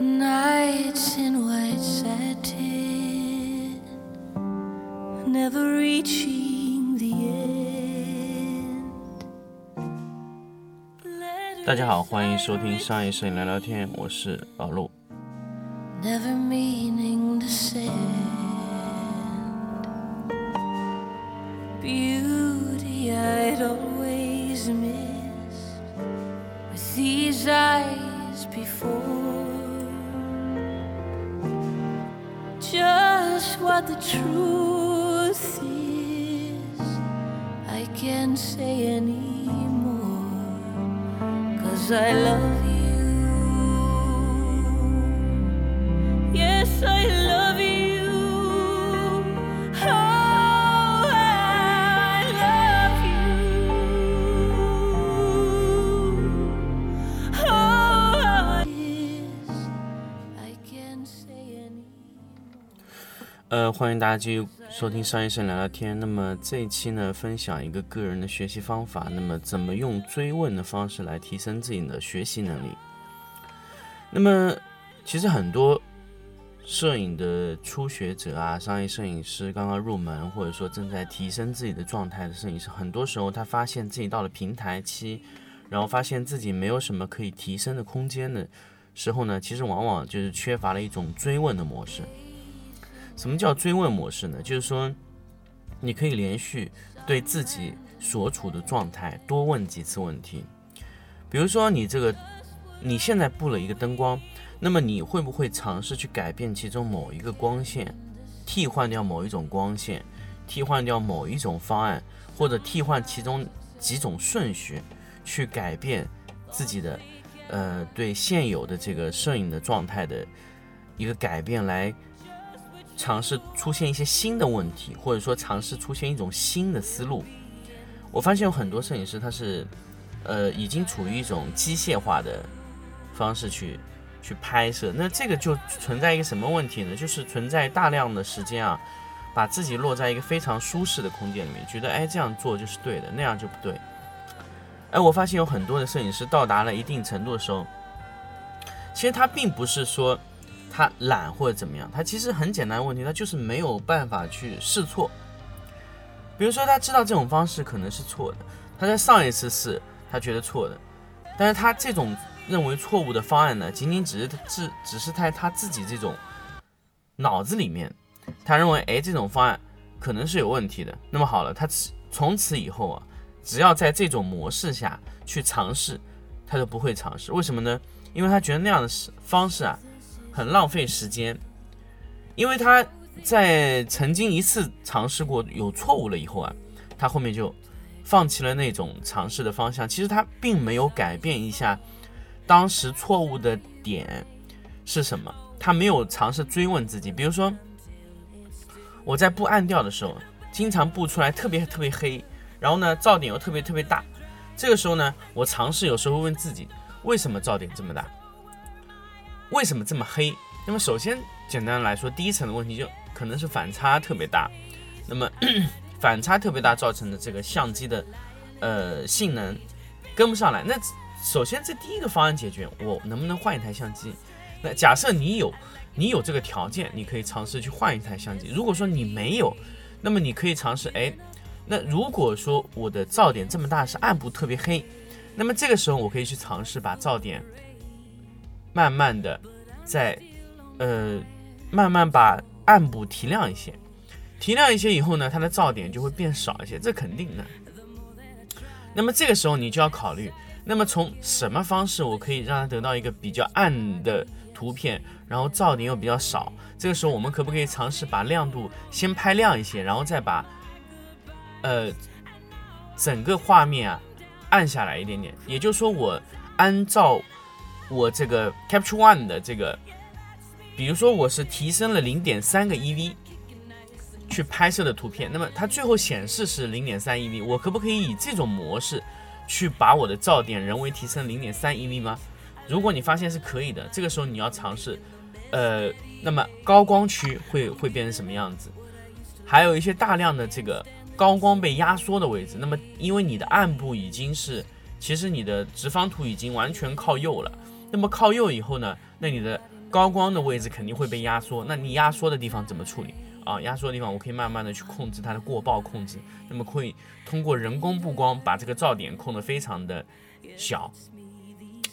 nights in white satin, never reaching the end. 大家好，欢迎收听商业摄影聊聊天，我是老陆。 Never meaning to send beauty I'd always missed with these eyes before. The truth is, I can't say anymore. Cause I love you. 欢迎大家继续收听商业摄影聊聊天。那么这一期呢，分享一个个人的学习方法。那么怎么用追问的方式来提升自己的学习能力？那么其实很多摄影的初学者啊，商业摄影师刚刚入门，或者说正在提升自己的状态的摄影师，很多时候他发现自己到了平台期，然后发现自己没有什么可以提升的空间的时候呢，其实往往就是缺乏了一种追问的模式。什么叫追问模式呢？就是说，你可以连续对自己所处的状态多问几次问题。比如说，你这个你现在布了一个灯光，那么你会不会尝试去改变其中某一个光线，替换掉某一种光线，替换掉某一种方案，或者替换其中几种顺序，去改变自己的呃对现有的这个摄影的状态的一个改变来。尝试出现一些新的问题，或者说尝试出现一种新的思路。我发现有很多摄影师他是，呃，已经处于一种机械化的方式去去拍摄。那这个就存在一个什么问题呢？就是存在大量的时间啊，把自己落在一个非常舒适的空间里面，觉得哎这样做就是对的，那样就不对。哎，我发现有很多的摄影师到达了一定程度的时候，其实他并不是说。他懒或者怎么样，他其实很简单的问题，他就是没有办法去试错。比如说，他知道这种方式可能是错的，他在上一次试，他觉得错的，但是他这种认为错误的方案呢，仅仅只是只只是在他自己这种脑子里面，他认为哎这种方案可能是有问题的。那么好了，他从此以后啊，只要在这种模式下去尝试，他就不会尝试。为什么呢？因为他觉得那样的方式啊。很浪费时间，因为他在曾经一次尝试过有错误了以后啊，他后面就放弃了那种尝试的方向。其实他并没有改变一下当时错误的点是什么，他没有尝试追问自己。比如说，我在布暗调的时候，经常布出来特别特别黑，然后呢噪点又特别特别大。这个时候呢，我尝试有时候问自己，为什么噪点这么大？为什么这么黑？那么首先，简单来说，第一层的问题就可能是反差特别大。那么 反差特别大造成的这个相机的呃性能跟不上来。那首先这第一个方案解决，我能不能换一台相机？那假设你有你有这个条件，你可以尝试去换一台相机。如果说你没有，那么你可以尝试哎，那如果说我的噪点这么大是暗部特别黑，那么这个时候我可以去尝试把噪点。慢慢的，在，呃，慢慢把暗部提亮一些，提亮一些以后呢，它的噪点就会变少一些，这肯定的。那么这个时候你就要考虑，那么从什么方式我可以让它得到一个比较暗的图片，然后噪点又比较少？这个时候我们可不可以尝试把亮度先拍亮一些，然后再把，呃，整个画面啊暗下来一点点？也就是说，我按照我这个 Capture One 的这个，比如说我是提升了零点三个 EV 去拍摄的图片，那么它最后显示是零点三 EV，我可不可以以这种模式去把我的噪点人为提升零点三 EV 吗？如果你发现是可以的，这个时候你要尝试，呃，那么高光区会会变成什么样子？还有一些大量的这个高光被压缩的位置，那么因为你的暗部已经是，其实你的直方图已经完全靠右了。那么靠右以后呢，那你的高光的位置肯定会被压缩，那你压缩的地方怎么处理啊？压缩的地方我可以慢慢的去控制它的过曝控制，那么可以通过人工布光把这个噪点控得非常的小，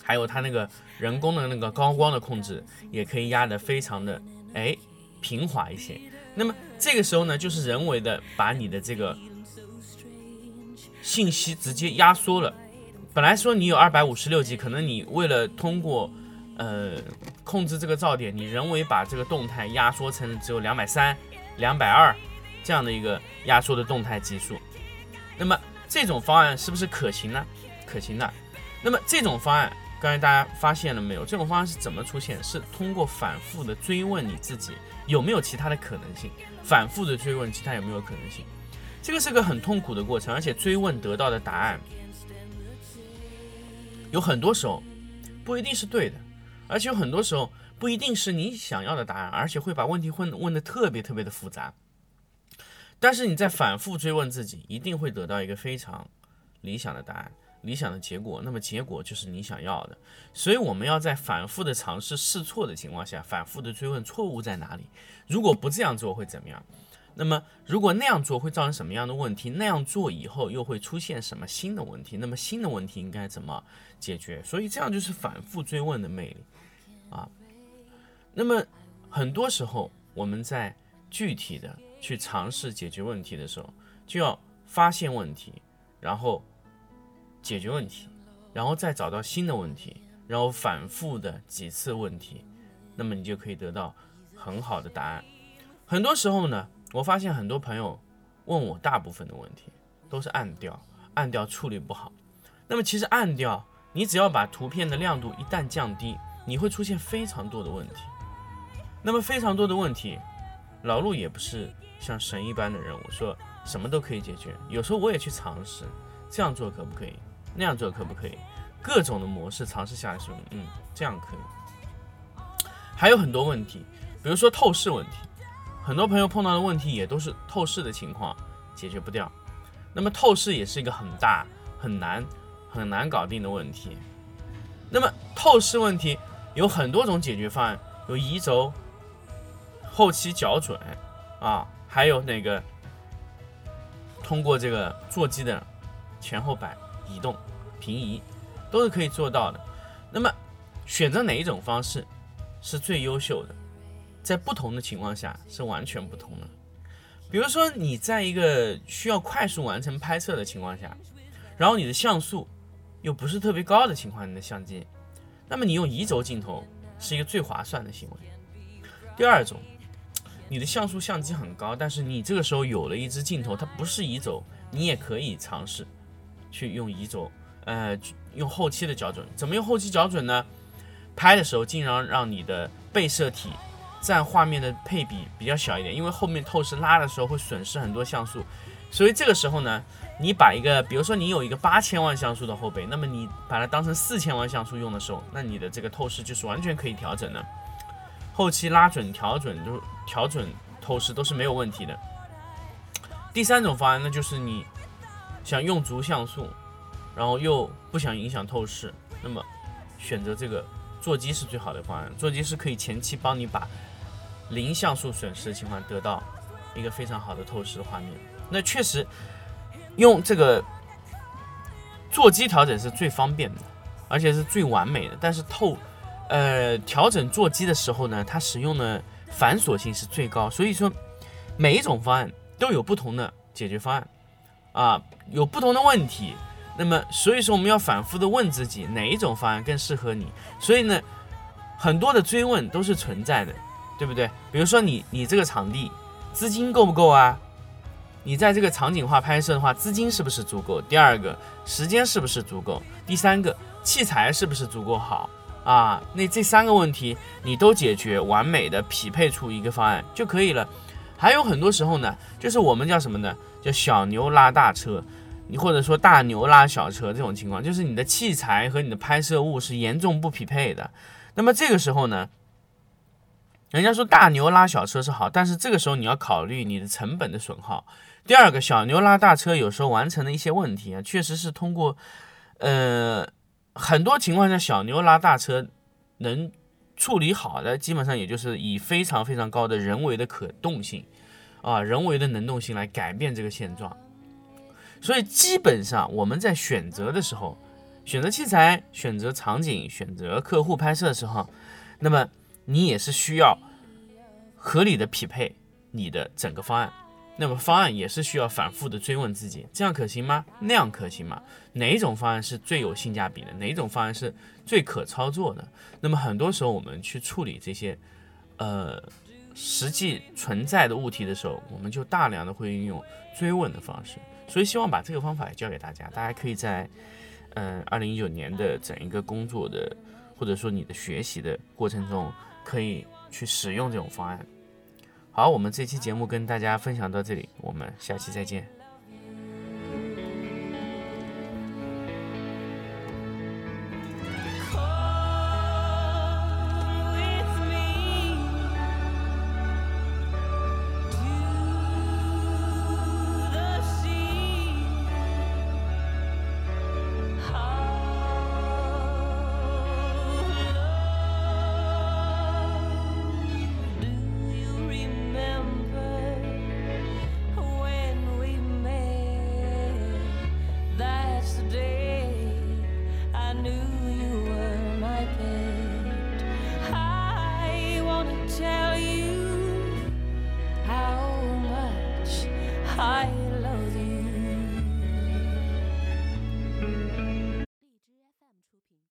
还有它那个人工的那个高光的控制也可以压得非常的哎平滑一些。那么这个时候呢，就是人为的把你的这个信息直接压缩了。本来说你有二百五十六 G，可能你为了通过呃控制这个噪点，你人为把这个动态压缩成只有两百三、两百二这样的一个压缩的动态级数。那么这种方案是不是可行呢？可行的。那么这种方案，刚才大家发现了没有？这种方案是怎么出现？是通过反复的追问你自己有没有其他的可能性，反复的追问其他有没有可能性。这个是个很痛苦的过程，而且追问得到的答案，有很多时候不一定是对的，而且有很多时候不一定是你想要的答案，而且会把问题问问的特别特别的复杂。但是你在反复追问自己，一定会得到一个非常理想的答案，理想的结果。那么结果就是你想要的。所以我们要在反复的尝试试错的情况下，反复的追问错误在哪里。如果不这样做会怎么样？那么如果那样做会造成什么样的问题？那样做以后又会出现什么新的问题？那么新的问题应该怎么解决？所以这样就是反复追问的魅力啊。那么很多时候我们在具体的去尝试解决问题的时候，就要发现问题，然后解决问题，然后再找到新的问题，然后反复的几次问题，那么你就可以得到很好的答案。很多时候呢。我发现很多朋友问我大部分的问题都是暗调，暗调处理不好。那么其实暗调，你只要把图片的亮度一旦降低，你会出现非常多的问题。那么非常多的问题，老陆也不是像神一般的人，我说什么都可以解决。有时候我也去尝试，这样做可不可以？那样做可不可以？各种的模式尝试下来说，嗯，这样可以。还有很多问题，比如说透视问题。很多朋友碰到的问题也都是透视的情况解决不掉，那么透视也是一个很大、很难、很难搞定的问题。那么透视问题有很多种解决方案，有移轴、后期校准啊，还有那个通过这个座机的前后摆移动、平移，都是可以做到的。那么选择哪一种方式是最优秀的？在不同的情况下是完全不同的。比如说，你在一个需要快速完成拍摄的情况下，然后你的像素又不是特别高的情况，你的相机，那么你用移轴镜头是一个最划算的行为。第二种，你的像素相机很高，但是你这个时候有了一支镜头，它不是移轴，你也可以尝试去用移轴，呃，用后期的校准。怎么用后期校准呢？拍的时候尽量让你的被摄体。占画面的配比比较小一点，因为后面透视拉的时候会损失很多像素，所以这个时候呢，你把一个，比如说你有一个八千万像素的后背，那么你把它当成四千万像素用的时候，那你的这个透视就是完全可以调整的，后期拉准、调准就调准透视都是没有问题的。第三种方案，那就是你想用足像素，然后又不想影响透视，那么选择这个座机是最好的方案，座机是可以前期帮你把。零像素损失的情况得到一个非常好的透视画面，那确实用这个座机调整是最方便的，而且是最完美的。但是透呃调整座机的时候呢，它使用的繁琐性是最高，所以说每一种方案都有不同的解决方案啊，有不同的问题。那么所以说我们要反复的问自己哪一种方案更适合你。所以呢，很多的追问都是存在的。对不对？比如说你你这个场地资金够不够啊？你在这个场景化拍摄的话，资金是不是足够？第二个，时间是不是足够？第三个，器材是不是足够好啊？那这三个问题你都解决完美的匹配出一个方案就可以了。还有很多时候呢，就是我们叫什么呢？叫小牛拉大车，你或者说大牛拉小车这种情况，就是你的器材和你的拍摄物是严重不匹配的。那么这个时候呢？人家说大牛拉小车是好，但是这个时候你要考虑你的成本的损耗。第二个，小牛拉大车有时候完成的一些问题啊，确实是通过，呃，很多情况下小牛拉大车能处理好的，基本上也就是以非常非常高的人为的可动性啊，人为的能动性来改变这个现状。所以基本上我们在选择的时候，选择器材、选择场景、选择客户拍摄的时候，那么你也是需要合理的匹配你的整个方案。那么方案也是需要反复的追问自己，这样可行吗？那样可行吗？哪一种方案是最有性价比的？哪一种方案是最可操作的？那么很多时候我们去处理这些，呃，实际存在的物体的时候，我们就大量的会运用追问的方式。所以希望把这个方法也教给大家，大家可以在，嗯，二零一九年的整一个工作的或者说你的学习的过程中，可以去使用这种方案。好，我们这期节目跟大家分享到这里，我们下期再见。